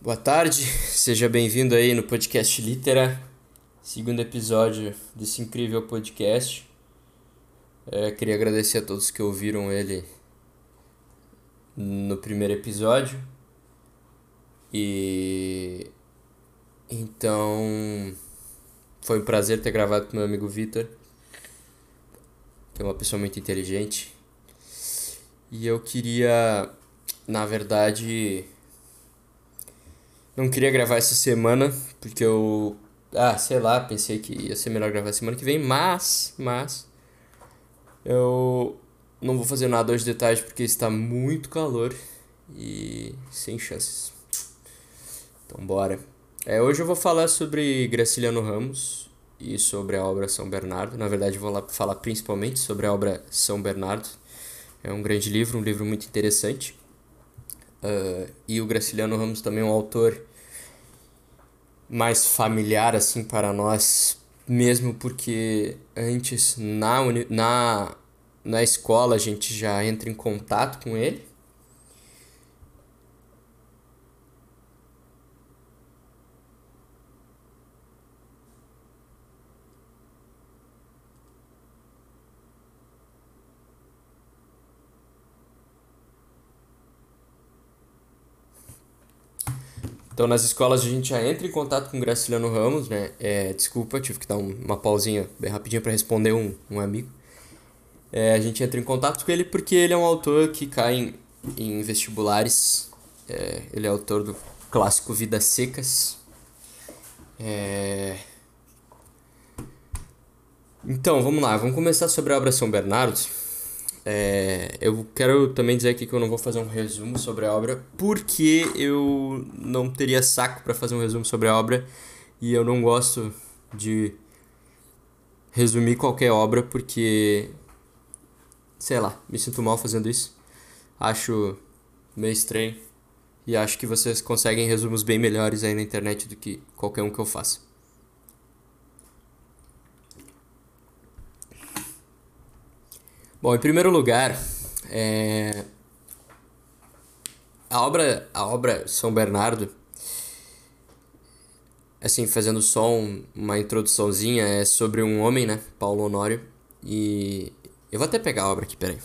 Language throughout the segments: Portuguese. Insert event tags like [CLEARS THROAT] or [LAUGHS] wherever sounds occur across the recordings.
Boa tarde, [LAUGHS] seja bem-vindo aí no podcast Litera, segundo episódio desse incrível podcast. É, queria agradecer a todos que ouviram ele no primeiro episódio. E então foi um prazer ter gravado com meu amigo Vitor, que é uma pessoa muito inteligente. E eu queria, na verdade, não queria gravar essa semana, porque eu. Ah, sei lá, pensei que ia ser melhor gravar semana que vem, mas. Mas. Eu não vou fazer nada hoje de tarde porque está muito calor e sem chances. Então, bora. É, hoje eu vou falar sobre Graciliano Ramos e sobre a obra São Bernardo. Na verdade, vou lá falar principalmente sobre a obra São Bernardo. É um grande livro, um livro muito interessante. Uh, e o Graciliano Ramos também é um autor mais familiar assim para nós, mesmo porque antes na, na, na escola a gente já entra em contato com ele. Então, nas escolas a gente já entra em contato com o Graciliano Ramos, né? É, desculpa, tive que dar um, uma pausinha bem rapidinho para responder um, um amigo. É, a gente entra em contato com ele porque ele é um autor que cai em, em vestibulares. É, ele é autor do clássico Vidas Secas. É... Então, vamos lá, vamos começar sobre a obra São Bernardo. É, eu quero também dizer aqui que eu não vou fazer um resumo sobre a obra, porque eu não teria saco para fazer um resumo sobre a obra e eu não gosto de resumir qualquer obra porque sei lá, me sinto mal fazendo isso. Acho meio estranho e acho que vocês conseguem resumos bem melhores aí na internet do que qualquer um que eu faça. Bom, em primeiro lugar, é... a obra a obra São Bernardo, assim fazendo só um, uma introduçãozinha, é sobre um homem, né, Paulo Honório, e eu vou até pegar a obra aqui, peraí.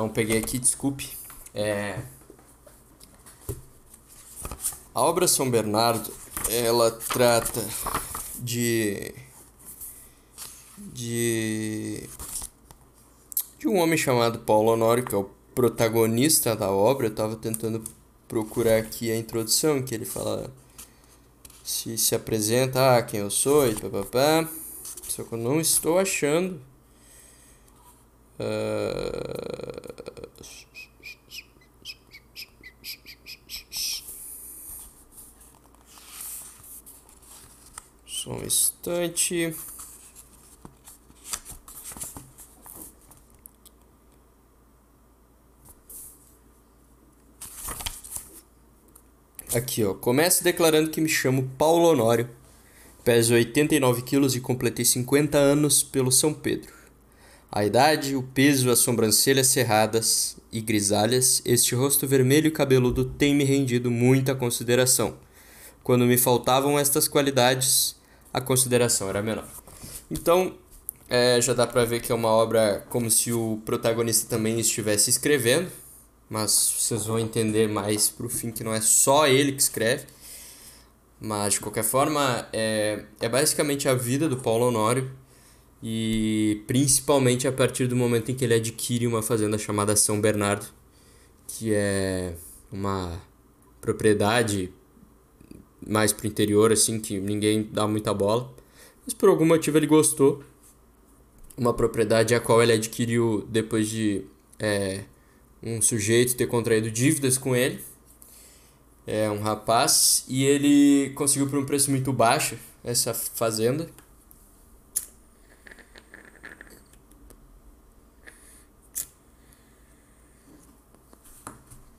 Então peguei aqui, desculpe. É... A obra São Bernardo, ela trata de de de um homem chamado Paulo Honório, que é o protagonista da obra. Eu estava tentando procurar aqui a introdução, que ele fala se se apresenta, ah, quem eu sou e papapá. Só que eu não estou achando. Uh... Só um instante. Aqui, ó. Começo declarando que me chamo Paulo Honório. Peso 89 quilos e completei 50 anos pelo São Pedro. A idade, o peso, as sobrancelhas cerradas e grisalhas, este rosto vermelho e cabeludo tem me rendido muita consideração. Quando me faltavam estas qualidades, a consideração era menor. Então, é, já dá pra ver que é uma obra como se o protagonista também estivesse escrevendo, mas vocês vão entender mais pro fim que não é só ele que escreve. Mas, de qualquer forma, é, é basicamente a vida do Paulo Honório e principalmente a partir do momento em que ele adquire uma fazenda chamada São Bernardo, que é uma propriedade mais pro interior, assim, que ninguém dá muita bola. Mas por algum motivo ele gostou. Uma propriedade a qual ele adquiriu depois de é, um sujeito ter contraído dívidas com ele. É um rapaz. E ele conseguiu por um preço muito baixo essa fazenda.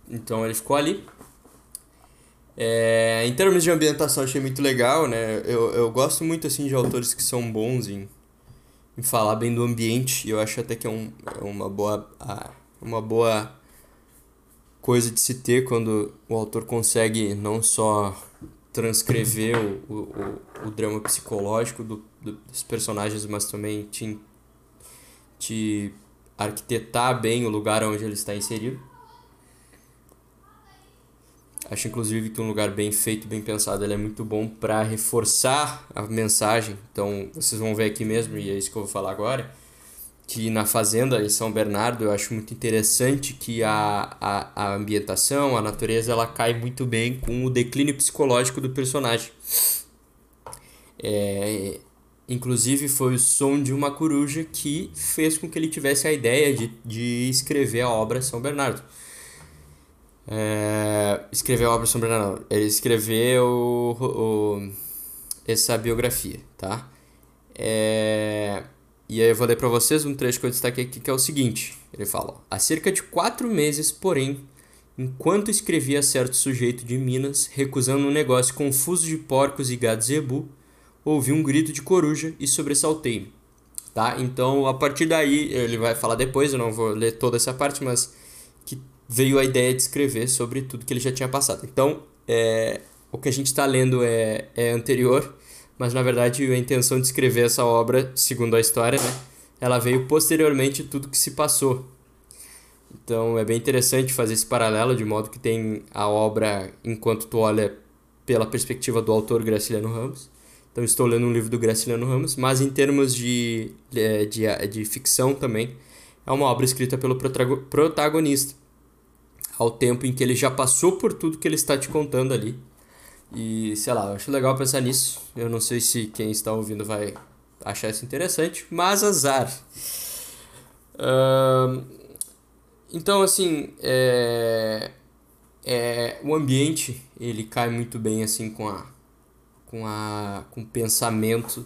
Então ele ficou ali. É, em termos de ambientação, achei muito legal, né? Eu, eu gosto muito, assim, de autores que são bons em, em falar bem do ambiente. E eu acho até que é, um, é uma boa... Uma boa coisa de se ter quando o autor consegue não só transcrever o, o, o, drama psicológico do, do, dos personagens, mas também te, te arquitetar bem o lugar onde ele está inserido. Acho inclusive que um lugar bem feito, bem pensado, ele é muito bom para reforçar a mensagem. Então, vocês vão ver aqui mesmo, e é isso que eu vou falar agora, que na fazenda em São Bernardo eu acho muito interessante que a, a, a ambientação, a natureza, ela cai muito bem com o declínio psicológico do personagem. É, inclusive foi o som de uma coruja que fez com que ele tivesse a ideia de, de escrever a obra São Bernardo. É, escreveu a obra sobre não, ele escreveu o, o, essa biografia, tá? É, e aí eu vou ler para vocês um trecho que eu destaquei aqui que é o seguinte, ele fala, há cerca de quatro meses, porém, enquanto escrevia certo sujeito de Minas, recusando um negócio confuso de porcos e gados zebu, ouvi um grito de coruja e sobressaltei-me, tá? Então, a partir daí, ele vai falar depois, eu não vou ler toda essa parte, mas veio a ideia de escrever sobre tudo que ele já tinha passado. Então, é, o que a gente está lendo é, é anterior, mas na verdade a intenção de escrever essa obra, segundo a história, né, ela veio posteriormente tudo que se passou. Então é bem interessante fazer esse paralelo, de modo que tem a obra enquanto tu olha pela perspectiva do autor Graciliano Ramos. Então estou lendo um livro do Graciliano Ramos, mas em termos de, de, de, de ficção também, é uma obra escrita pelo protagonista ao tempo em que ele já passou por tudo que ele está te contando ali. E sei lá, eu acho legal pensar nisso. Eu não sei se quem está ouvindo vai achar isso interessante, mas azar. Uh, então, assim, é, é, o ambiente ele cai muito bem assim com a com a com o pensamento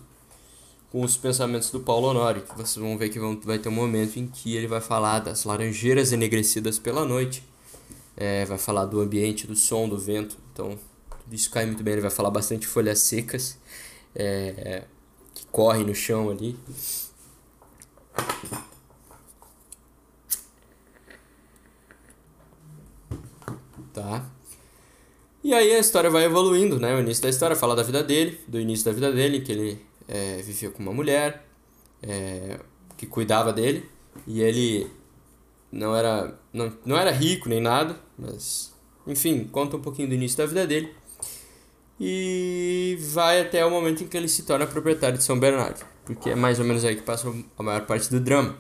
com os pensamentos do Paulo Honório, que vocês vão ver que vão, vai ter um momento em que ele vai falar das laranjeiras enegrecidas pela noite, é, vai falar do ambiente, do som, do vento. Então, tudo isso cai muito bem. Ele vai falar bastante folhas secas é, que correm no chão ali. Tá? E aí a história vai evoluindo, né? O início da história fala da vida dele, do início da vida dele, que ele é, vivia com uma mulher é, que cuidava dele. E ele não era, não, não era rico nem nada, mas enfim, conta um pouquinho do início da vida dele. E vai até o momento em que ele se torna proprietário de São Bernardo, porque é mais ou menos aí que passa a maior parte do drama.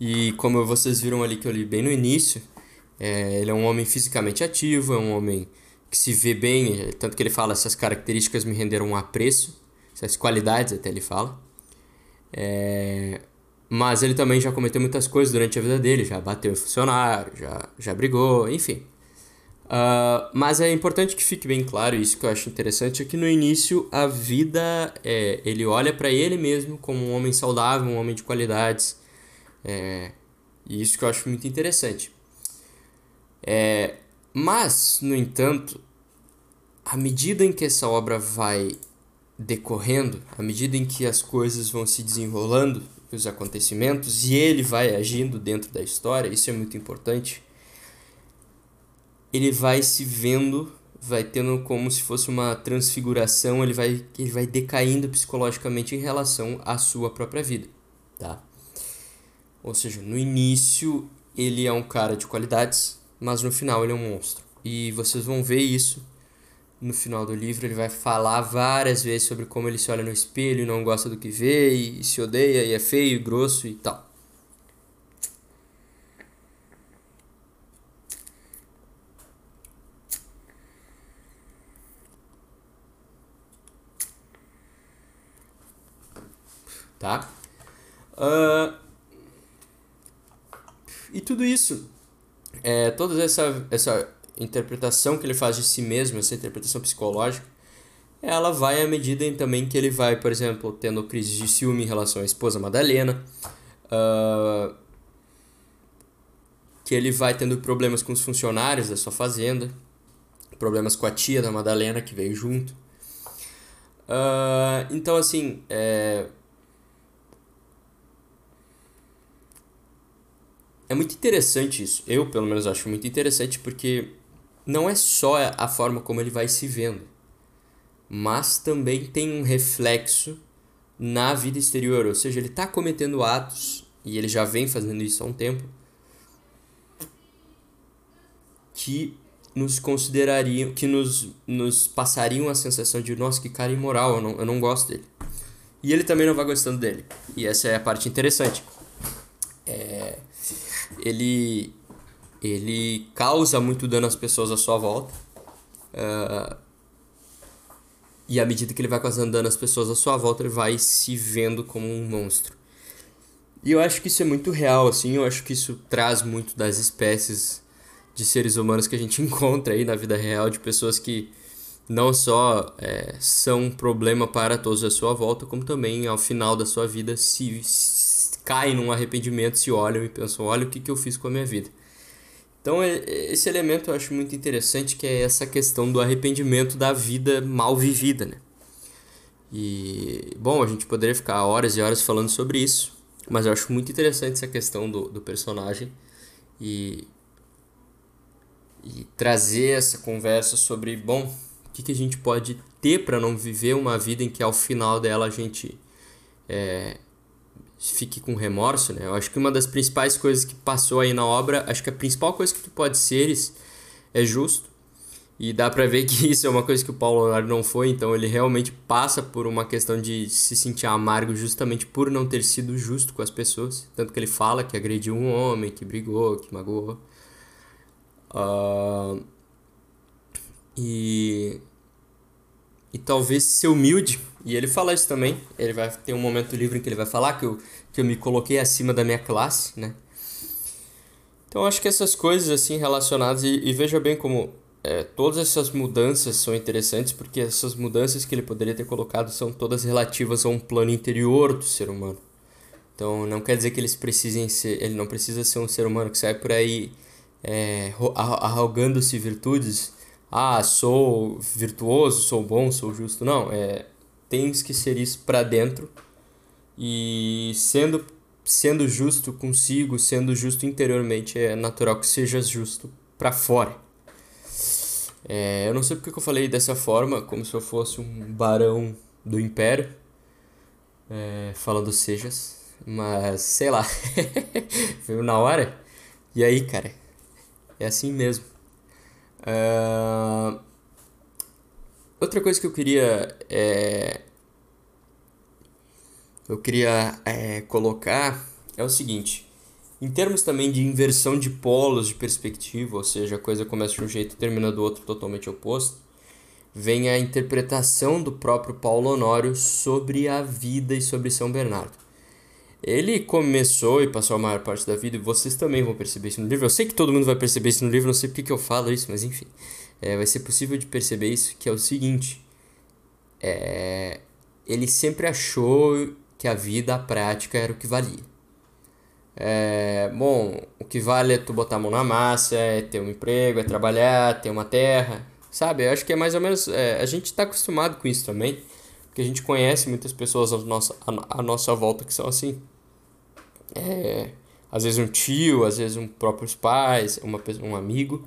E como vocês viram ali que eu li bem no início, é, ele é um homem fisicamente ativo, é um homem que se vê bem, é, tanto que ele fala essas características me renderam um apreço, essas qualidades até ele fala. É, mas ele também já cometeu muitas coisas durante a vida dele, já bateu funcionário, já, já brigou, enfim. Uh, mas é importante que fique bem claro, isso que eu acho interessante, é que no início a vida, é, ele olha para ele mesmo como um homem saudável, um homem de qualidades. É, e isso que eu acho muito interessante. É, mas, no entanto, à medida em que essa obra vai decorrendo, à medida em que as coisas vão se desenrolando, os acontecimentos e ele vai agindo dentro da história, isso é muito importante. Ele vai se vendo, vai tendo como se fosse uma transfiguração, ele vai, ele vai decaindo psicologicamente em relação à sua própria vida, tá? Ou seja, no início ele é um cara de qualidades, mas no final ele é um monstro. E vocês vão ver isso no final do livro ele vai falar várias vezes sobre como ele se olha no espelho e não gosta do que vê e se odeia e é feio, grosso e tal. Tá? Uh, e tudo isso, é, toda essa, essa interpretação que ele faz de si mesmo, essa interpretação psicológica, ela vai à medida em também que ele vai, por exemplo, tendo crise de ciúme em relação à esposa Madalena, uh, que ele vai tendo problemas com os funcionários da sua fazenda, problemas com a tia da Madalena que veio junto. Uh, então, assim, é, é muito interessante isso. Eu, pelo menos, acho muito interessante porque não é só a forma como ele vai se vendo, mas também tem um reflexo na vida exterior. Ou seja, ele está cometendo atos, e ele já vem fazendo isso há um tempo, que nos considerariam, que nos, nos passariam a sensação de, nossa, que cara imoral, eu não, eu não gosto dele. E ele também não vai gostando dele. E essa é a parte interessante. É, ele, ele causa muito dano às pessoas à sua volta. Uh, e à medida que ele vai causando dano às pessoas à sua volta, ele vai se vendo como um monstro. E eu acho que isso é muito real, assim. Eu acho que isso traz muito das espécies de seres humanos que a gente [LAUGHS] encontra aí na vida real, de pessoas que não só é, são um problema para todos à sua volta, como também ao final da sua vida se, se caem num arrependimento, se olham e pensam: olha o que, que eu fiz com a minha vida. Então, esse elemento eu acho muito interessante, que é essa questão do arrependimento da vida mal vivida, né? E, bom, a gente poderia ficar horas e horas falando sobre isso, mas eu acho muito interessante essa questão do, do personagem e, e trazer essa conversa sobre, bom, o que, que a gente pode ter para não viver uma vida em que ao final dela a gente é, fique com remorso, né? Eu acho que uma das principais coisas que passou aí na obra, acho que a principal coisa que tu pode seres é justo. E dá pra ver [LAUGHS] que isso é uma coisa que o Paulo Leonardo não foi, então ele realmente passa por uma questão de se sentir amargo justamente por não ter sido justo com as pessoas. Tanto que ele fala que agrediu um homem, que brigou, que magoou. Uh, e, e talvez ser humilde e ele fala isso também. Ele vai ter um momento livre em que ele vai falar que eu, que eu me coloquei acima da minha classe, né? Então acho que essas coisas assim relacionadas e, e veja bem como é, todas essas mudanças são interessantes porque essas mudanças que ele poderia ter colocado são todas relativas a um plano interior do ser humano. Então não quer dizer que eles precisem ser, ele não precisa ser um ser humano que sai por aí é, arrogando-se virtudes. Ah, sou virtuoso, sou bom, sou justo. Não, é tens que ser isso para dentro e sendo sendo justo consigo, sendo justo interiormente, é natural que sejas justo para fora. É, eu não sei porque que eu falei dessa forma, como se eu fosse um barão do império, é, falando sejas, mas sei lá, [LAUGHS] veio na hora. E aí, cara, é assim mesmo. Uh, Outra coisa que eu queria é, eu queria é, colocar é o seguinte: em termos também de inversão de polos de perspectiva, ou seja, a coisa começa de um jeito e termina do outro totalmente oposto, vem a interpretação do próprio Paulo Honório sobre a vida e sobre São Bernardo. Ele começou e passou a maior parte da vida, e vocês também vão perceber isso no livro. Eu sei que todo mundo vai perceber isso no livro, não sei porque que eu falo isso, mas enfim é, vai ser possível de perceber isso, que é o seguinte, é, ele sempre achou que a vida, a prática, era o que valia. É, bom, o que vale é tu botar a mão na massa, é ter um emprego, é trabalhar, ter uma terra, sabe? Eu acho que é mais ou menos, é, a gente está acostumado com isso também, porque a gente conhece muitas pessoas à nossa, à, nossa volta que são assim. É, às vezes um tio, às vezes um próprios pais, uma, um amigo,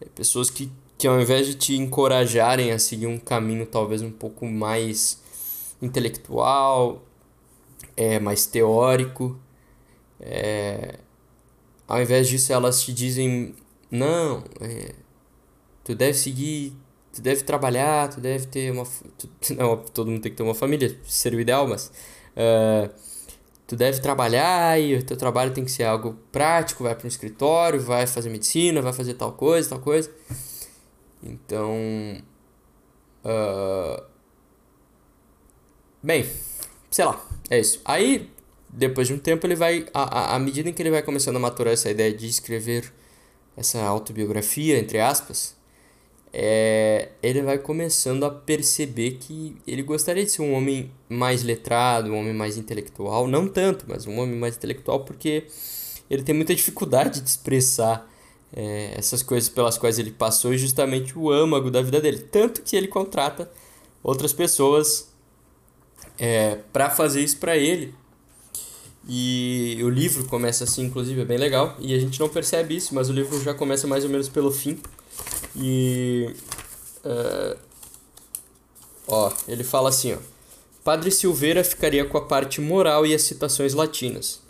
é, pessoas que que ao invés de te encorajarem a seguir um caminho talvez um pouco mais intelectual, é, mais teórico, é, ao invés disso elas te dizem não, é, tu deve seguir tu deve trabalhar, tu deve ter uma. Tu, [LAUGHS] não, todo mundo tem que ter uma família, seria o ideal, mas. Uh, tu deve trabalhar e o teu trabalho tem que ser algo prático, vai para um escritório, vai fazer medicina, vai fazer tal coisa, tal coisa. Então. Uh, bem, sei lá, é isso. Aí, depois de um tempo, ele vai. À, medida em que ele vai começando a maturar essa ideia de escrever essa autobiografia, entre aspas, é, ele vai começando a perceber que ele gostaria de ser um homem mais letrado, um homem mais intelectual. Não tanto, mas um homem mais intelectual porque ele tem muita dificuldade de expressar é, essas coisas pelas quais ele passou e justamente o âmago da vida dele. Tanto que ele contrata outras pessoas é, para fazer isso para ele. E o livro começa assim, inclusive, é bem legal. E a gente não percebe isso, mas o livro já começa mais ou menos pelo fim. E. Uh, ó, ele fala assim, ó. Padre Silveira ficaria com a parte moral e as citações latinas.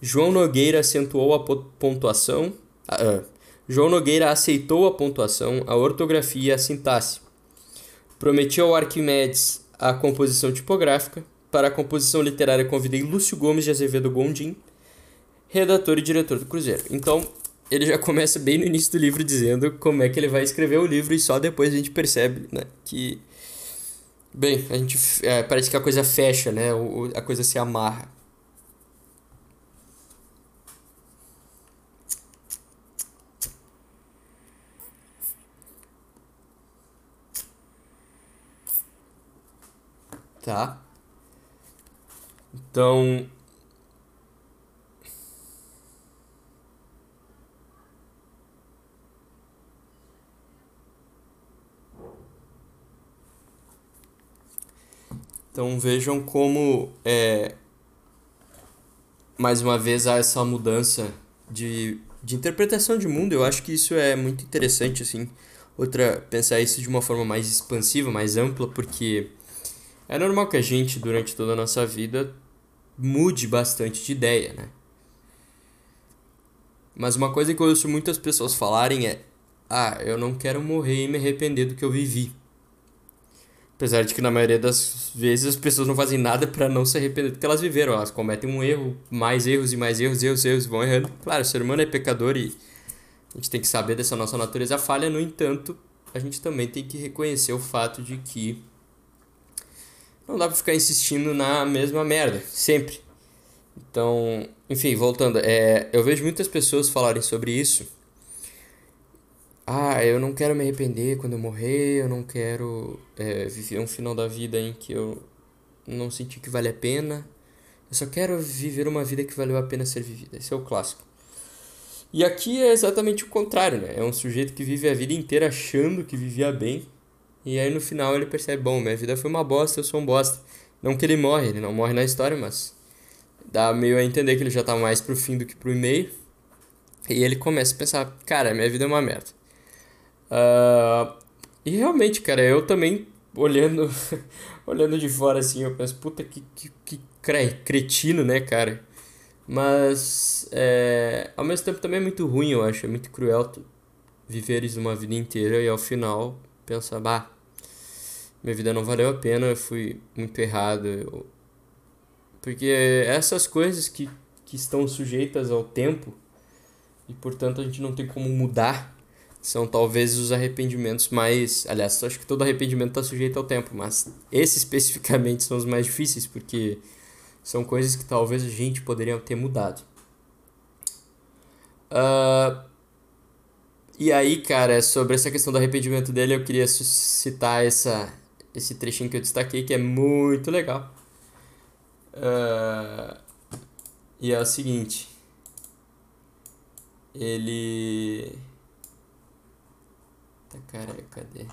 João Nogueira acentuou a pontuação. Uh, João Nogueira aceitou a pontuação, a ortografia e a sintaxe. Prometeu ao Arquimedes a composição tipográfica. Para a composição literária convidei Lúcio Gomes de Azevedo Gondim, redator e diretor do Cruzeiro. Então, ele já começa bem no início do livro dizendo como é que ele vai escrever o livro e só depois a gente percebe, né, que bem, a gente é, parece que a coisa fecha, né, a coisa se amarra. Tá? Então, Então vejam como é, mais uma vez há essa mudança de, de interpretação de mundo. Eu acho que isso é muito interessante assim. Outra pensar isso de uma forma mais expansiva, mais ampla, porque é normal que a gente durante toda a nossa vida mude bastante de ideia, né? Mas uma coisa que eu ouço muitas pessoas falarem é: "Ah, eu não quero morrer e me arrepender do que eu vivi". Apesar de que na maioria das vezes as pessoas não fazem nada para não se arrepender do que elas viveram. Elas cometem um erro, mais erros e mais erros, erros, erros, vão errando. Claro, o ser humano é pecador e a gente tem que saber dessa nossa natureza falha. No entanto, a gente também tem que reconhecer o fato de que não dá pra ficar insistindo na mesma merda, sempre. Então, enfim, voltando, é, eu vejo muitas pessoas falarem sobre isso ah, eu não quero me arrepender quando eu morrer, eu não quero é, viver um final da vida em que eu não senti que vale a pena. Eu só quero viver uma vida que valeu a pena ser vivida. Esse é o clássico. E aqui é exatamente o contrário, né? É um sujeito que vive a vida inteira achando que vivia bem. E aí no final ele percebe, bom, minha vida foi uma bosta, eu sou um bosta. Não que ele morre, ele não morre na história, mas dá meio a entender que ele já tá mais pro fim do que pro meio. E ele começa a pensar, cara, minha vida é uma merda. Uh, e realmente, cara, eu também, olhando [LAUGHS] olhando de fora assim, eu penso, puta que, que, que cretino, né, cara? Mas, é, ao mesmo tempo também é muito ruim, eu acho, é muito cruel viveres uma vida inteira e ao final pensar, bah, minha vida não valeu a pena, eu fui muito errado. Eu... Porque essas coisas que, que estão sujeitas ao tempo e portanto a gente não tem como mudar são talvez os arrependimentos mais. Aliás, acho que todo arrependimento está sujeito ao tempo, mas esses especificamente são os mais difíceis, porque são coisas que talvez a gente poderia ter mudado. Uh, e aí, cara, sobre essa questão do arrependimento dele, eu queria citar essa, esse trechinho que eu destaquei, que é muito legal. Uh, e é o seguinte. Ele cara, cadê?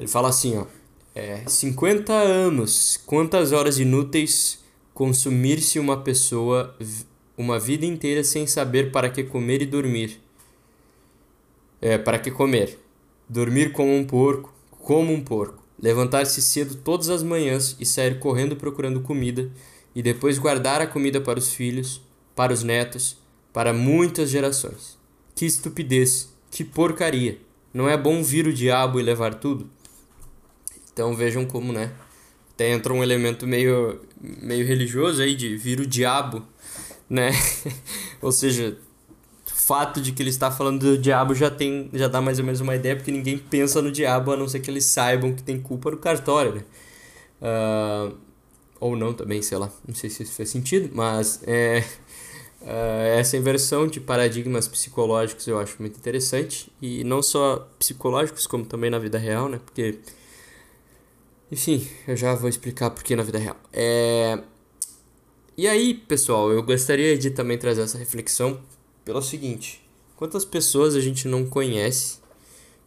Ele fala assim, ó. É, 50 anos. Quantas horas inúteis consumir-se uma pessoa uma vida inteira sem saber para que comer e dormir? é, para que comer. dormir como um porco, como um porco, levantar-se cedo todas as manhãs e sair correndo procurando comida, e depois guardar a comida para os filhos, para os netos, para muitas gerações. Que estupidez, que porcaria! Não é bom vir o diabo e levar tudo? Então vejam como, né? Até entra um elemento meio, meio religioso aí de vir o diabo, né? [LAUGHS] Ou seja, o fato de que ele está falando do diabo já tem já dá mais ou menos uma ideia, porque ninguém pensa no diabo a não ser que eles saibam que tem culpa no cartório, né? Uh, ou não também, sei lá, não sei se isso faz sentido, mas é, Uh, essa inversão de paradigmas psicológicos eu acho muito interessante e não só psicológicos como também na vida real, né? Porque enfim, eu já vou explicar por que na vida real. É... E aí, pessoal, eu gostaria de também trazer essa reflexão pelo seguinte: quantas pessoas a gente não conhece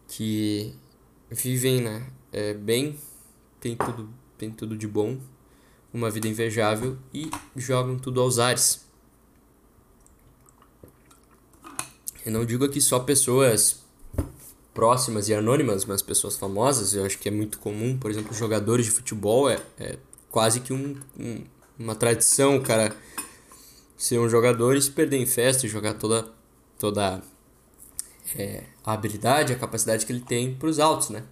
que vivem né, é, bem, tem tudo, tem tudo de bom, uma vida invejável e jogam tudo aos ares? Eu não digo aqui só pessoas próximas e anônimas, mas pessoas famosas. Eu acho que é muito comum, por exemplo, jogadores de futebol é, é quase que um, um, uma tradição cara ser um jogador e se perder em festa e jogar toda, toda é, a habilidade, a capacidade que ele tem para os altos, né?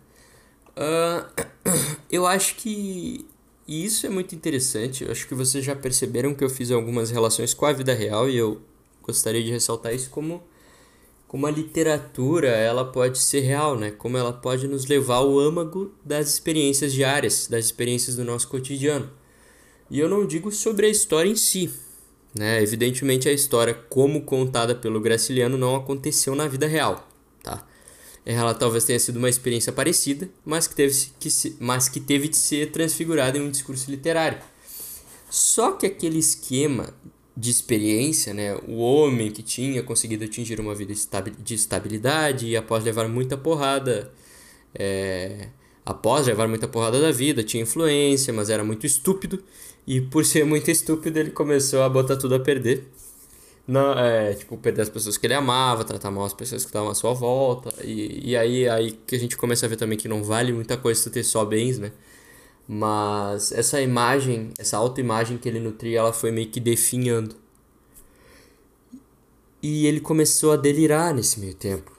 Uh, [CLEARS THROAT] eu acho que isso é muito interessante. Eu acho que vocês já perceberam que eu fiz algumas relações com a vida real e eu gostaria de ressaltar isso como como a literatura ela pode ser real, né? Como ela pode nos levar ao âmago das experiências diárias, das experiências do nosso cotidiano. E eu não digo sobre a história em si, né? Evidentemente a história como contada pelo Graciliano não aconteceu na vida real, tá? Ela talvez tenha sido uma experiência parecida, mas que teve, que se, mas que teve de ser transfigurada em um discurso literário. Só que aquele esquema de experiência, né? O homem que tinha conseguido atingir uma vida de estabilidade e após levar muita porrada, é, após levar muita porrada da vida, tinha influência, mas era muito estúpido e por ser muito estúpido ele começou a botar tudo a perder. Não, é, tipo, perder as pessoas que ele amava, tratar mal as pessoas que estavam à sua volta. E, e aí, aí que a gente começa a ver também que não vale muita coisa ter só bens, né? Mas essa imagem, essa autoimagem que ele nutria, ela foi meio que definhando. E ele começou a delirar nesse meio tempo.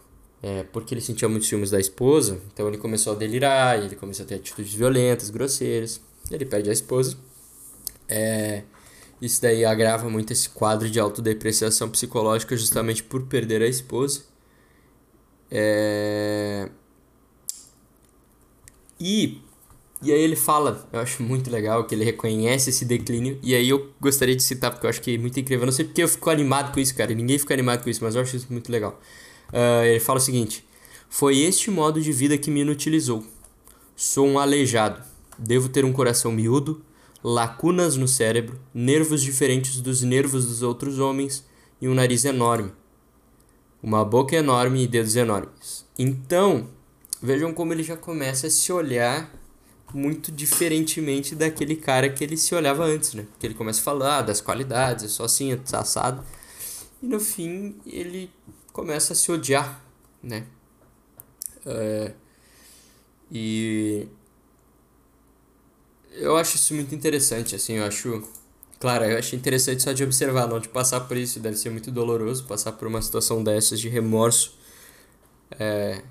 É, porque ele sentia muitos ciúmes da esposa, então ele começou a delirar, ele começou a ter atitudes violentas, grosseiras. Ele perde a esposa. É, isso daí agrava muito esse quadro de autodepreciação psicológica justamente por perder a esposa. É... E e aí ele fala, eu acho muito legal que ele reconhece esse declínio. E aí eu gostaria de citar, porque eu acho que é muito incrível. Eu não sei porque eu fico animado com isso, cara. Ninguém fica animado com isso, mas eu acho isso muito legal. Uh, ele fala o seguinte: Foi este modo de vida que me inutilizou. Sou um aleijado. Devo ter um coração miúdo, lacunas no cérebro, nervos diferentes dos nervos dos outros homens e um nariz enorme. Uma boca enorme e dedos enormes. Então, vejam como ele já começa a se olhar muito diferentemente daquele cara que ele se olhava antes, né? Porque ele começa a falar das qualidades, é só assim, é assado. E no fim ele começa a se odiar, né? É, e eu acho isso muito interessante, assim, eu acho... Claro, eu acho interessante só de observar, não de passar por isso, deve ser muito doloroso passar por uma situação dessas de remorso. É,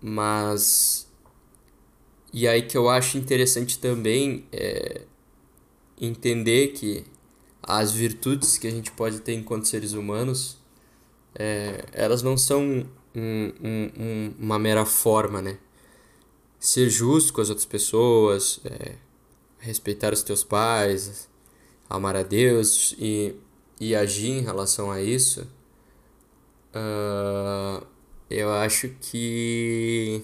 mas e aí que eu acho interessante também é entender que as virtudes que a gente pode ter enquanto seres humanos, é, elas não são um, um, um, uma mera forma, né? Ser justo com as outras pessoas, é, respeitar os teus pais, amar a Deus e, e agir em relação a isso, uh, eu acho que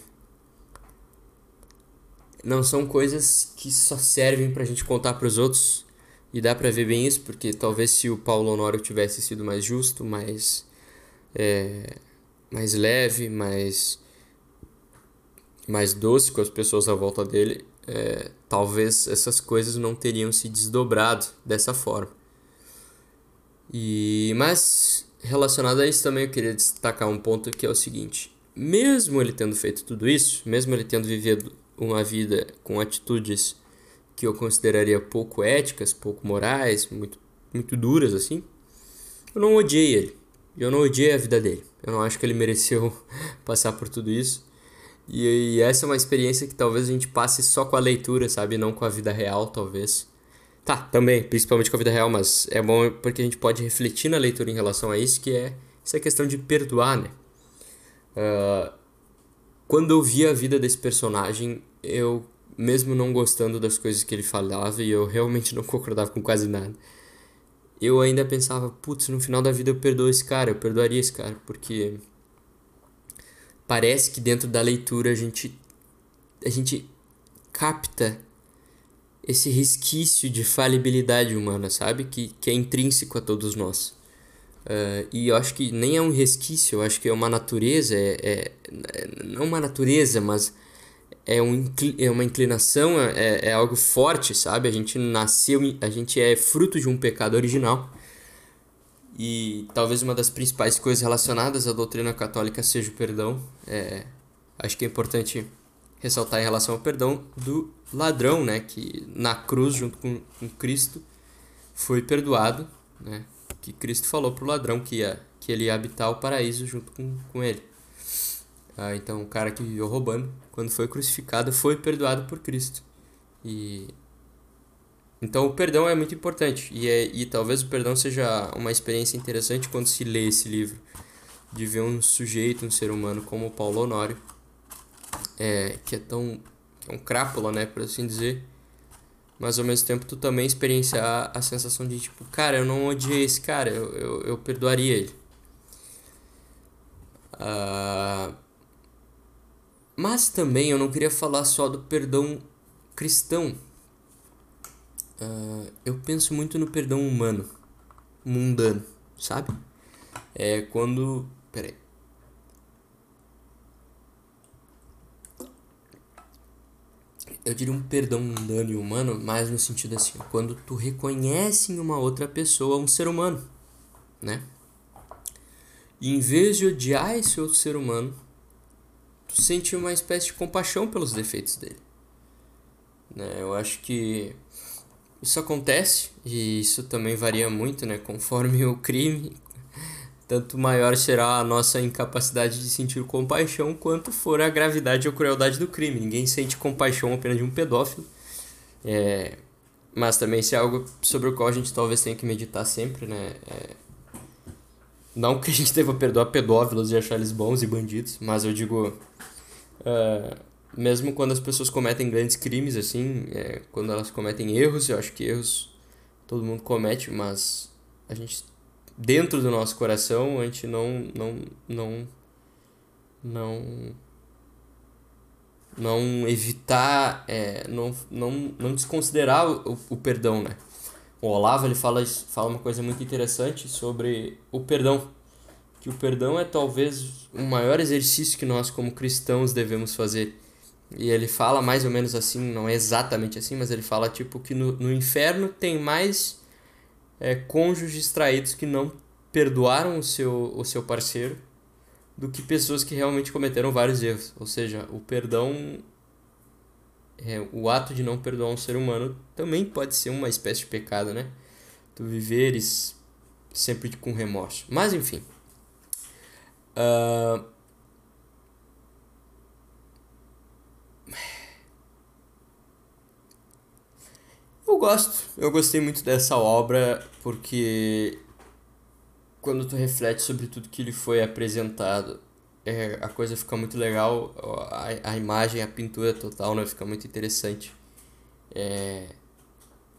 não são coisas que só servem pra gente contar pros outros. E dá pra ver bem isso, porque talvez se o Paulo Honório tivesse sido mais justo, mais, é, mais leve, mais, mais doce com as pessoas à volta dele, é, talvez essas coisas não teriam se desdobrado dessa forma. E, mas relacionado a isso também eu queria destacar um ponto que é o seguinte: mesmo ele tendo feito tudo isso, mesmo ele tendo vivido uma vida com atitudes que eu consideraria pouco éticas, pouco morais, muito, muito duras assim, eu não odiei ele. Eu não odiei a vida dele. Eu não acho que ele mereceu [LAUGHS] passar por tudo isso. E, e, essa é uma experiência que talvez a gente passe só com a leitura, sabe? Não com a vida real, talvez. Tá, também, principalmente com a vida real, mas é bom porque a gente pode refletir na leitura em relação a isso, que é essa questão de perdoar, né? Uh, quando eu vi a vida desse personagem, eu, mesmo não gostando das coisas que ele falava, e eu realmente não concordava com quase nada, eu ainda pensava, putz, no final da vida eu perdoo esse cara, eu perdoaria esse cara, porque parece que dentro da leitura a gente a gente capta esse resquício de falibilidade humana, sabe? Que, que é intrínseco a todos nós. Uh, e eu acho que nem é um resquício, eu acho que é uma natureza, é, é, é não uma natureza, mas é, um, é uma inclinação, é, é algo forte, sabe? A gente nasceu, a gente é fruto de um pecado original. E talvez uma das principais coisas relacionadas à doutrina católica seja o perdão. É, acho que é importante ressaltar em relação ao perdão do ladrão, né? Que na cruz, junto com, com Cristo, foi perdoado, né? Que Cristo falou para o ladrão que, ia, que ele ia habitar o paraíso junto com, com ele. Ah, então, o cara que viveu roubando, quando foi crucificado, foi perdoado por Cristo. E então o perdão é muito importante e, é, e talvez o perdão seja uma experiência interessante quando se lê esse livro, de ver um sujeito, um ser humano como Paulo Honório, é, que é tão que é um crápula, né, por assim dizer, mas ao mesmo tempo tu também experienciar a sensação de tipo, cara, eu não odiei esse cara, eu, eu, eu perdoaria ele. Uh, mas também eu não queria falar só do perdão cristão. Uh, eu penso muito no perdão humano, mundano, sabe? É quando. Peraí. Eu diria um perdão mundano e humano, mais no sentido assim, quando tu reconhece em uma outra pessoa um ser humano, né? E em vez de odiar esse outro ser humano, tu sente uma espécie de compaixão pelos defeitos dele. Né? Eu acho que isso acontece e isso também varia muito, né? Conforme [LAUGHS] o crime, tanto maior será a nossa incapacidade de sentir compaixão quanto for a gravidade ou crueldade do crime. Ninguém sente compaixão apenas de um pedófilo. É, mas também isso é algo sobre o qual a gente talvez tenha que meditar sempre, né? É, não que a gente deva perdoar pedófilos e achar eles bons e bandidos, mas eu digo Uh, mesmo quando as pessoas cometem grandes crimes, assim, é, quando elas cometem erros, eu acho que erros todo mundo comete, mas a gente, dentro do nosso coração, a gente não, não, não, não, não evitar, é, não, não, não desconsiderar o, o perdão, né? O Olavo, ele fala, fala uma coisa muito interessante sobre o perdão que o perdão é talvez o maior exercício que nós como cristãos devemos fazer. E ele fala mais ou menos assim, não é exatamente assim, mas ele fala tipo que no, no inferno tem mais é, cônjuges traídos que não perdoaram o seu, o seu parceiro do que pessoas que realmente cometeram vários erros. Ou seja, o perdão, é, o ato de não perdoar um ser humano também pode ser uma espécie de pecado, né? Tu viveres sempre com remorso. Mas enfim. Uh... Eu gosto, eu gostei muito dessa obra porque quando tu reflete sobre tudo que lhe foi apresentado, é, a coisa fica muito legal, a, a imagem, a pintura total né, fica muito interessante. É,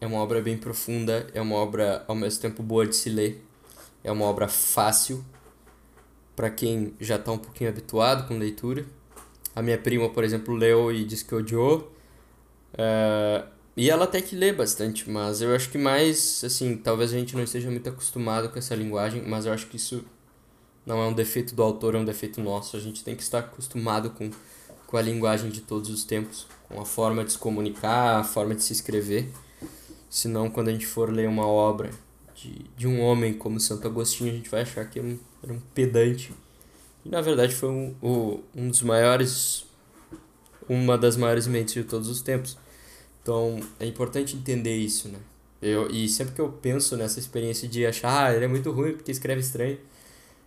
é uma obra bem profunda, é uma obra ao mesmo tempo boa de se ler, é uma obra fácil para quem já está um pouquinho habituado com leitura. A minha prima, por exemplo, leu e disse que odiou. Uh, e ela até que lê bastante, mas eu acho que mais, assim, talvez a gente não esteja muito acostumado com essa linguagem, mas eu acho que isso não é um defeito do autor, é um defeito nosso. A gente tem que estar acostumado com, com a linguagem de todos os tempos, com a forma de se comunicar, a forma de se escrever. Senão, quando a gente for ler uma obra de, de um homem como Santo Agostinho, a gente vai achar que é um, era um pedante E na verdade foi um, um, um dos maiores, uma das maiores mentes de todos os tempos. Então é importante entender isso, né? Eu, e sempre que eu penso nessa experiência de achar, ah, ele é muito ruim porque escreve estranho,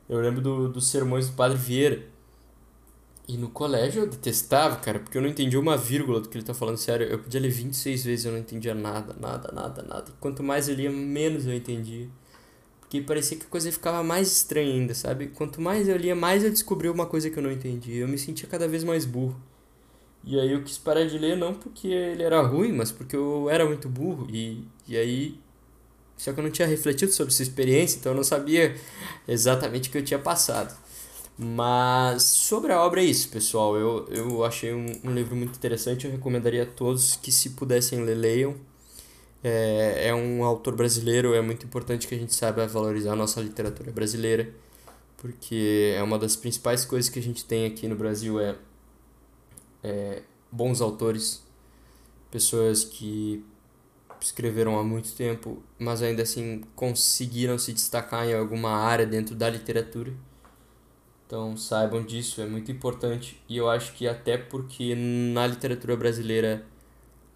eu lembro do, dos sermões do Padre Vieira. E no colégio eu detestava, cara, porque eu não entendia uma vírgula do que ele tá falando sério. Eu podia ler 26 vezes eu não entendia nada, nada, nada, nada. E quanto mais eu lia, menos eu entendia. Porque parecia que a coisa ficava mais estranha ainda, sabe? Quanto mais eu lia, mais eu descobri uma coisa que eu não entendia. Eu me sentia cada vez mais burro. E aí eu quis parar de ler não porque ele era ruim, mas porque eu era muito burro. E, e aí. Só que eu não tinha refletido sobre essa experiência, então eu não sabia exatamente o que eu tinha passado. Mas sobre a obra é isso, pessoal. Eu, eu achei um, um livro muito interessante. Eu recomendaria a todos que, se pudessem ler, leiam. É, é um autor brasileiro, é muito importante que a gente saiba valorizar a nossa literatura brasileira, porque é uma das principais coisas que a gente tem aqui no Brasil é, é bons autores, pessoas que escreveram há muito tempo, mas ainda assim conseguiram se destacar em alguma área dentro da literatura. Então saibam disso, é muito importante. E eu acho que até porque na literatura brasileira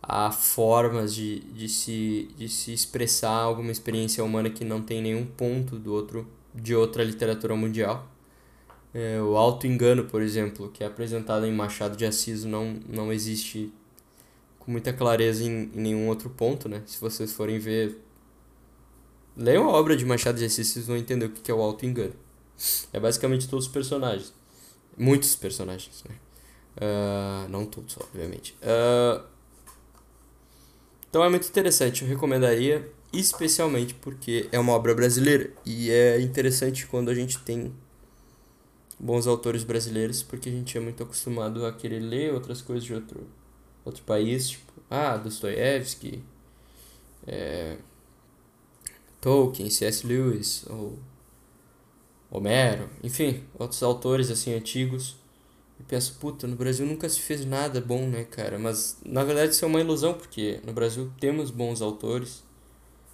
há formas de, de, se, de se expressar alguma experiência humana que não tem nenhum ponto do outro de outra literatura mundial. É, o auto-engano, por exemplo, que é apresentado em Machado de Assis, não, não existe com muita clareza em, em nenhum outro ponto, né? Se vocês forem ver... Leiam a obra de Machado de Assis, vocês vão entender o que é o auto-engano. É basicamente todos os personagens. Muitos personagens, né? Uh, não todos, obviamente. Uh, então é muito interessante, eu recomendaria, especialmente porque é uma obra brasileira. E é interessante quando a gente tem bons autores brasileiros, porque a gente é muito acostumado a querer ler outras coisas de outro, outro país, tipo, ah, Dostoiévski, é, Tolkien, C.S. Lewis, ou Homero, enfim, outros autores assim antigos. E penso, puta, no Brasil nunca se fez nada bom, né, cara? Mas na verdade isso é uma ilusão, porque no Brasil temos bons autores.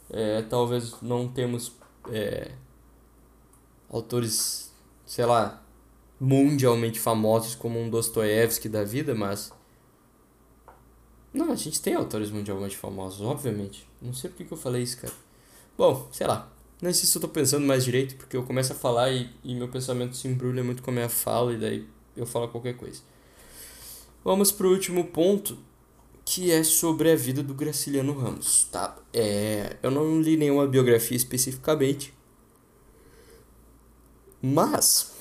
É, talvez não temos é, autores, sei lá, mundialmente famosos como um Dostoiévski da vida, mas. Não, a gente tem autores mundialmente famosos, obviamente. Não sei por que eu falei isso, cara. Bom, sei lá. Não sei se eu tô pensando mais direito, porque eu começo a falar e, e meu pensamento se embrulha muito com a minha fala e daí eu falo qualquer coisa. Vamos pro último ponto, que é sobre a vida do Graciliano Ramos, tá? É, eu não li nenhuma biografia especificamente, mas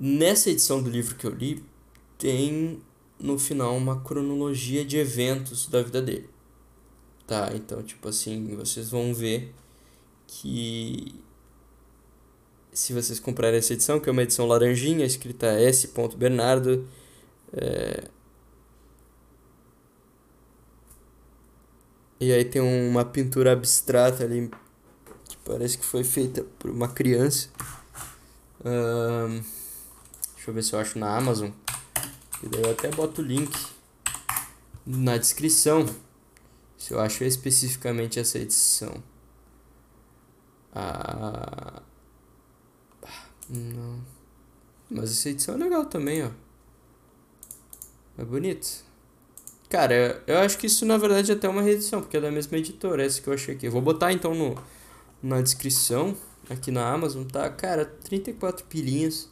nessa edição do livro que eu li tem no final uma cronologia de eventos da vida dele. Tá? Então, tipo assim, vocês vão ver que se vocês comprarem essa edição, que é uma edição laranjinha, escrita S. Bernardo, é... e aí tem uma pintura abstrata ali que parece que foi feita por uma criança. Um... Deixa eu ver se eu acho na Amazon. E daí eu até boto o link na descrição se eu acho especificamente essa edição. Ah, não. Mas essa edição é legal também, ó. É bonito. Cara, eu acho que isso na verdade é até uma reedição, porque é da mesma editora, essa que eu achei aqui. Eu vou botar então no, na descrição, aqui na Amazon, tá? Cara, 34 pilinhas.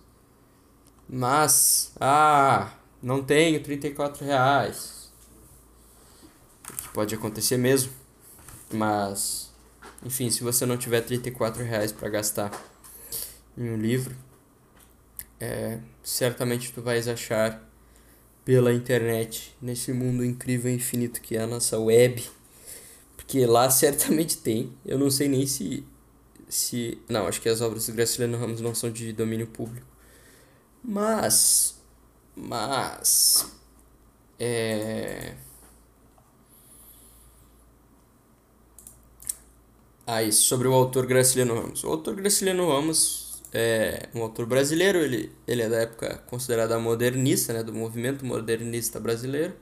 Mas, ah, não tenho 34 reais. O que pode acontecer mesmo. Mas enfim, se você não tiver 34 reais para gastar em um livro, é, certamente tu vais achar pela internet, nesse mundo incrível e infinito que é a nossa web. Porque lá [LAUGHS] certamente tem. Eu não sei nem se. se não, acho que as obras do Graciliano Ramos não são de domínio público. Mas. Mas. É. Isso, sobre o autor Graciliano Ramos. O autor Graciliano Ramos é um autor brasileiro, ele, ele é da época considerada modernista, né, do movimento modernista brasileiro.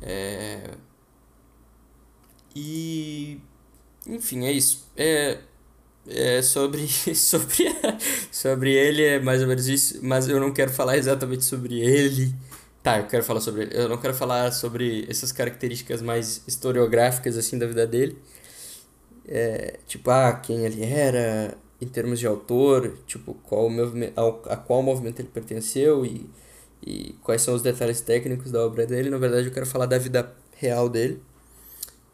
É... E, enfim, é isso. É... é sobre [LAUGHS] sobre sobre ele é mais ou menos isso, mas eu não quero falar exatamente sobre ele. Tá, eu quero falar sobre ele. Eu não quero falar sobre essas características mais historiográficas assim da vida dele. É, tipo, ah, quem ele era em termos de autor, tipo, qual movimento, a, qual movimento ele pertenceu e, e quais são os detalhes técnicos da obra dele. Na verdade, eu quero falar da vida real dele.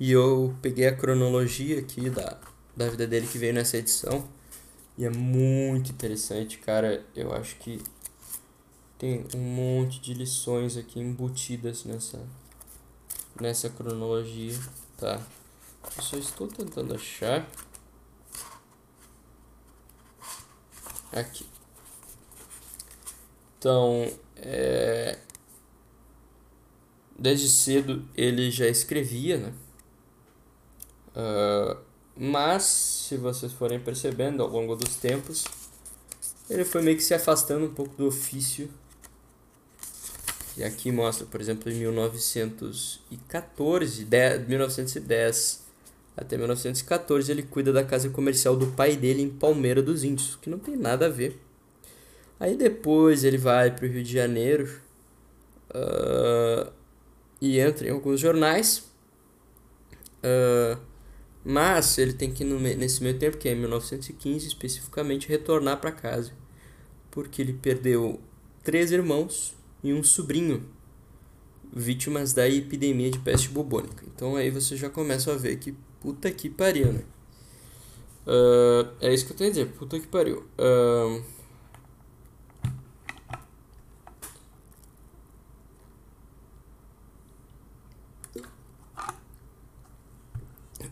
E eu peguei a cronologia aqui da, da vida dele que veio nessa edição. E é muito interessante, cara. Eu acho que tem um monte de lições aqui embutidas nessa nessa cronologia, tá? Eu só estou tentando achar aqui. Então, é... desde cedo ele já escrevia, né? Uh, mas, se vocês forem percebendo ao longo dos tempos, ele foi meio que se afastando um pouco do ofício e aqui mostra, por exemplo, em 1914, 10, 1910 até 1914, ele cuida da casa comercial do pai dele em Palmeira dos Índios, que não tem nada a ver. Aí depois ele vai para o Rio de Janeiro uh, e entra em alguns jornais. Uh, mas ele tem que, nesse meio tempo, que é em 1915 especificamente, retornar para casa. Porque ele perdeu três irmãos e um sobrinho vítimas da epidemia de peste bubônica. Então aí você já começa a ver que puta que pariu, né? Uh, é isso que eu tenho a dizer, puta que pariu. Uh,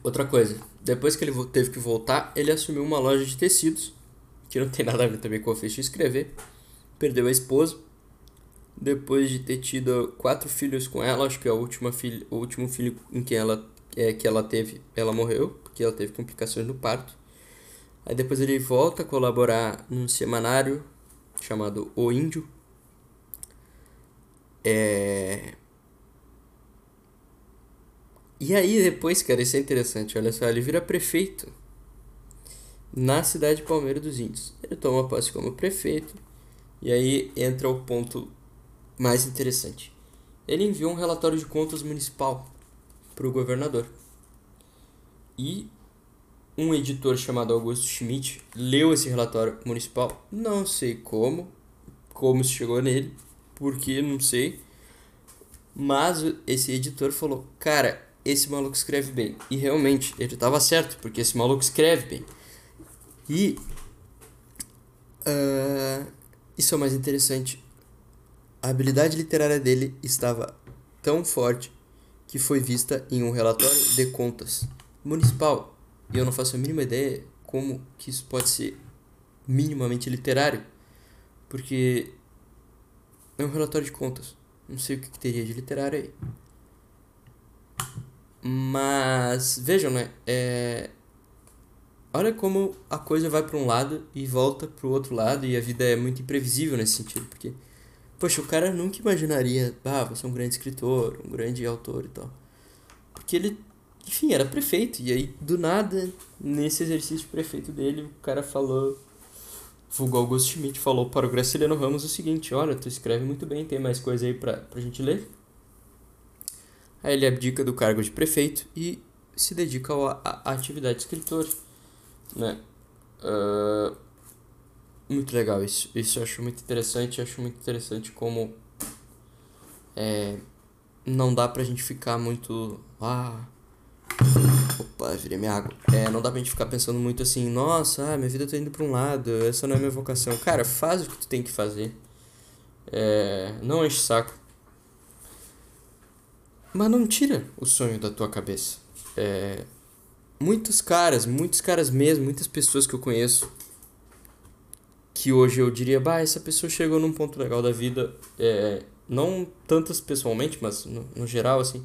outra coisa, depois que ele teve que voltar, ele assumiu uma loja de tecidos, que não tem nada a ver também com o ofício de escrever. Perdeu a esposa depois de ter tido quatro filhos com ela, acho que a última filha, o último filho em que ela é que ela teve, ela morreu, porque ela teve complicações no parto. Aí depois ele volta a colaborar num semanário chamado O Índio. É... E aí depois, cara, isso é interessante, olha só, ele vira prefeito na cidade de Palmeira dos Índios. Ele toma posse como prefeito, e aí entra o ponto mais interessante. Ele enviou um relatório de contas municipal para o governador. E um editor chamado Augusto Schmidt leu esse relatório municipal. Não sei como, como se chegou nele, porque não sei. Mas esse editor falou: Cara, esse maluco escreve bem. E realmente, ele estava certo, porque esse maluco escreve bem. E. Uh, isso é o mais interessante a habilidade literária dele estava tão forte que foi vista em um relatório de contas municipal. E eu não faço a mínima ideia como que isso pode ser minimamente literário, porque é um relatório de contas. Não sei o que, teria de literário aí. Mas vejam, né? É... Olha como a coisa vai para um lado e volta para o outro lado e a vida é muito imprevisível nesse sentido, porque Poxa, o cara nunca imaginaria, ah, você é um grande escritor, um grande autor e tal. Porque ele, enfim, era prefeito. E aí, do nada, nesse exercício de prefeito dele, o cara falou. Vulgo Augusto Schmidt falou para o Graciliano Ramos o seguinte: Olha, tu escreve muito bem, tem mais coisa aí pra, pra gente ler? Aí ele abdica do cargo de prefeito e se dedica à atividade de escritor. Né? Uh, muito legal isso. Isso eu acho muito interessante. Eu acho muito interessante como é, não dá pra gente ficar muito. Ah. Opa, virei minha água. É, não dá pra gente ficar pensando muito assim, nossa, ah, minha vida tá indo pra um lado, essa não é minha vocação. Cara, faz o que tu tem que fazer. É, não enche saco. Mas não tira o sonho da tua cabeça. É, muitos caras, muitos caras mesmo, muitas pessoas que eu conheço que hoje eu diria, bah, essa pessoa chegou num ponto legal da vida, é, não tantas pessoalmente, mas no, no geral, assim,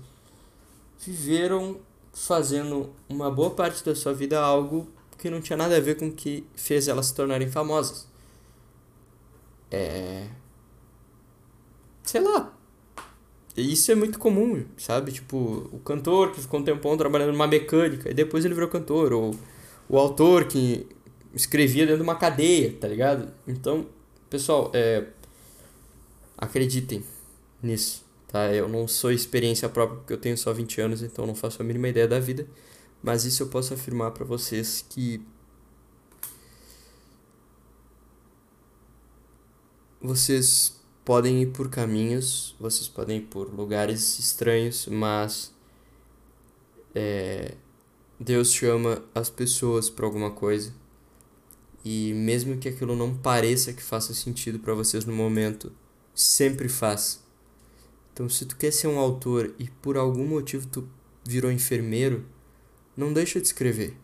viveram fazendo uma boa parte da sua vida algo que não tinha nada a ver com o que fez elas se tornarem famosas. É. Sei lá. Isso é muito comum, sabe? Tipo, o cantor que ficou um tempão trabalhando numa mecânica e depois ele virou cantor, ou o autor que escrevia dentro de uma cadeia, tá ligado? Então, pessoal, é, acreditem nisso, tá? Eu não sou experiência própria porque eu tenho só 20 anos, então não faço a mínima ideia da vida, mas isso eu posso afirmar para vocês que vocês podem ir por caminhos, vocês podem ir por lugares estranhos, mas é, Deus chama as pessoas para alguma coisa. E mesmo que aquilo não pareça que faça sentido para vocês no momento, sempre faz. Então, se tu quer ser um autor e por algum motivo tu virou enfermeiro, não deixa de escrever.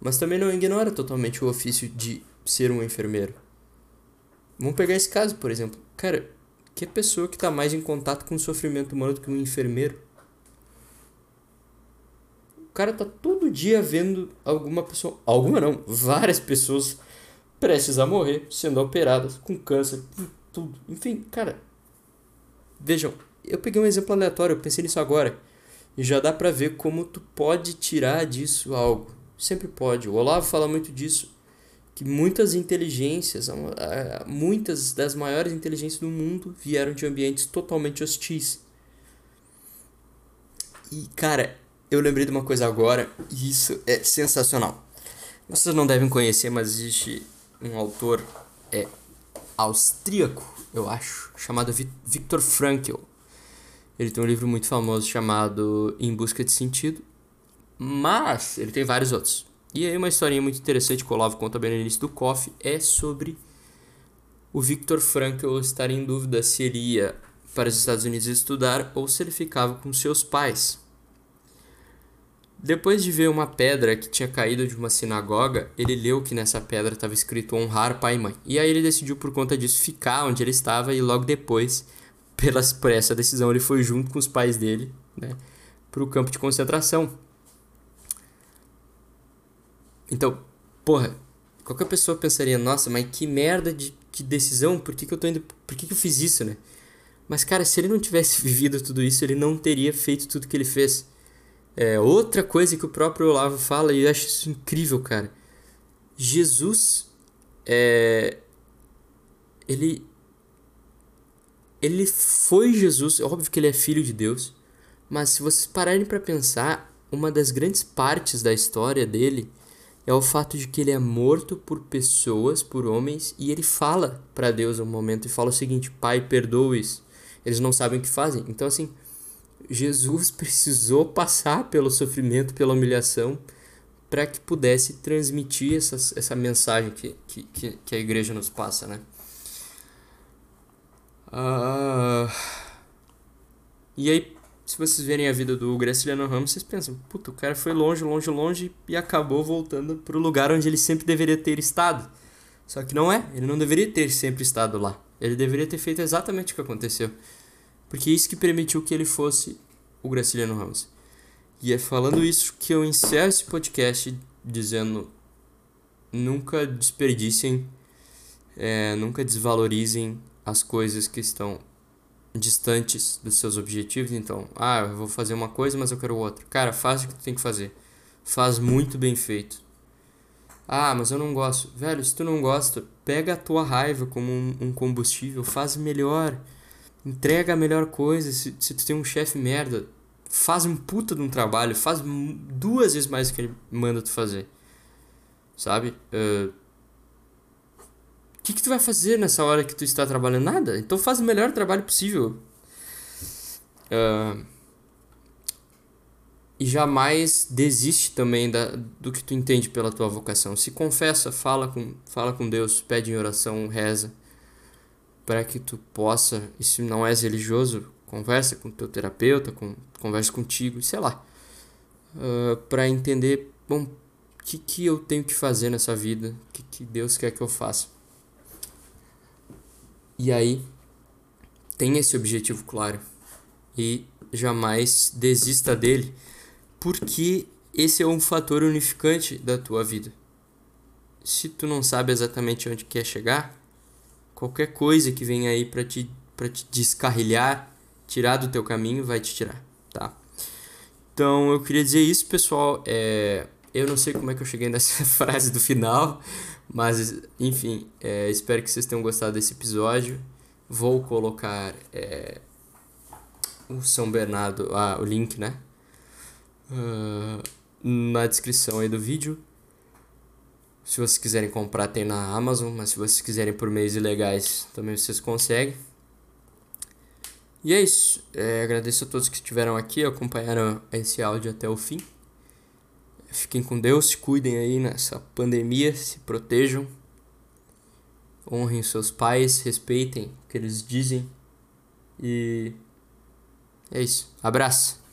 Mas também não ignora totalmente o ofício de ser um enfermeiro. Vamos pegar esse caso, por exemplo. Cara, que pessoa que está mais em contato com o sofrimento humano do que um enfermeiro? O cara tá todo dia vendo alguma pessoa, alguma não, várias pessoas prestes a morrer, sendo operadas, com câncer, tudo. Enfim, cara, vejam, eu peguei um exemplo aleatório, eu pensei nisso agora. E já dá pra ver como tu pode tirar disso algo. Sempre pode. O Olavo fala muito disso que muitas inteligências, muitas das maiores inteligências do mundo vieram de ambientes totalmente hostis. E cara, eu lembrei de uma coisa agora, e isso é sensacional. Vocês não devem conhecer, mas existe um autor é austríaco, eu acho, chamado Viktor Frankl. Ele tem um livro muito famoso chamado Em Busca de Sentido, mas ele tem vários outros. E aí uma historinha muito interessante que o Olavo conta bem no início do Coffee é sobre o Victor Frankl estar em dúvida se ele ia para os Estados Unidos estudar ou se ele ficava com seus pais. Depois de ver uma pedra que tinha caído de uma sinagoga, ele leu que nessa pedra estava escrito honrar pai e mãe. E aí ele decidiu por conta disso ficar onde ele estava e logo depois, [LAUGHS] pelas, por essa decisão, ele foi junto com os pais dele né, para o campo de concentração. Então, porra, qualquer pessoa pensaria, nossa, mas que merda de, de decisão, por que, que eu tô indo. Por que, que eu fiz isso, né? Mas, cara, se ele não tivesse [LAUGHS] vivido tudo isso, ele não teria feito tudo que ele fez. É, outra coisa que o próprio Olavo fala, e eu acho isso incrível, cara. Jesus, é, ele, ele foi Jesus, é óbvio que ele é filho de Deus, mas se vocês pararem para pensar, uma das grandes partes da história dele é o fato de que ele é morto por pessoas, por homens, e ele fala para Deus um momento e fala o seguinte: Pai, perdoe-os. Eles não sabem o que fazem. Então, assim, Jesus precisou passar pelo sofrimento, pela humilhação, para que pudesse transmitir essa, essa mensagem que, que, que a igreja nos passa, né? Uh, e aí, se vocês verem a vida do Graciliano Ramos, vocês pensam, puta, o cara foi longe, longe, longe e acabou voltando pro lugar onde ele sempre deveria ter estado. Só que não é, ele não deveria ter sempre estado lá. Ele deveria ter feito exatamente o que aconteceu. Porque é isso que permitiu que ele fosse o Graciliano Ramos. E é falando isso que eu encerro esse podcast dizendo: nunca desperdicem, é, nunca desvalorizem as coisas que estão distantes dos seus objetivos, então, ah, eu vou fazer uma coisa, mas eu quero outra. Cara, faz o que tu tem que fazer. Faz muito bem feito. Ah, mas eu não gosto. Velho, se tu não gosta, pega a tua raiva como um, um combustível, faz melhor. Entrega a melhor coisa. Se, se tu tem um chefe merda, faz um puta de um trabalho, faz duas vezes mais do que ele manda tu fazer. Sabe? Uh, que, que tu vai fazer nessa hora que tu está trabalhando? Nada. Então faz o melhor trabalho possível. Uh, e jamais desiste também da, do que tu entende pela tua vocação. Se confessa, fala com, fala com Deus, pede em oração, reza, para que tu possa, e se não és religioso, conversa com teu terapeuta, com, conversa contigo, sei lá, uh, ah, para entender, bom, o que, que eu tenho que fazer nessa vida, o que, que Deus quer que eu faça. E aí, tem esse objetivo claro e jamais desista dele, porque esse é um fator unificante da tua vida. Se tu não sabe exatamente onde quer chegar, qualquer coisa que venha aí para te para te descarrilhar, tirar do teu caminho, vai te tirar, tá? Então, eu queria dizer isso, pessoal, é eu não sei como é que eu cheguei nessa [LAUGHS] frase do final, Mas, enfim, é, espero que vocês tenham gostado desse episódio. Vou colocar é, o São Bernardo, ah, o link, né? Uh, na descrição aí do vídeo. Se vocês quiserem comprar, tem na Amazon, mas se vocês quiserem por meios ilegais, também vocês conseguem. E é isso. É, agradeço a todos que estiveram aqui, acompanharam esse áudio até o fim. Fiquem com Deus, se cuidem aí nessa pandemia, se protejam. Honrem seus pais, respeitem o que eles dizem. E é isso. Abraço.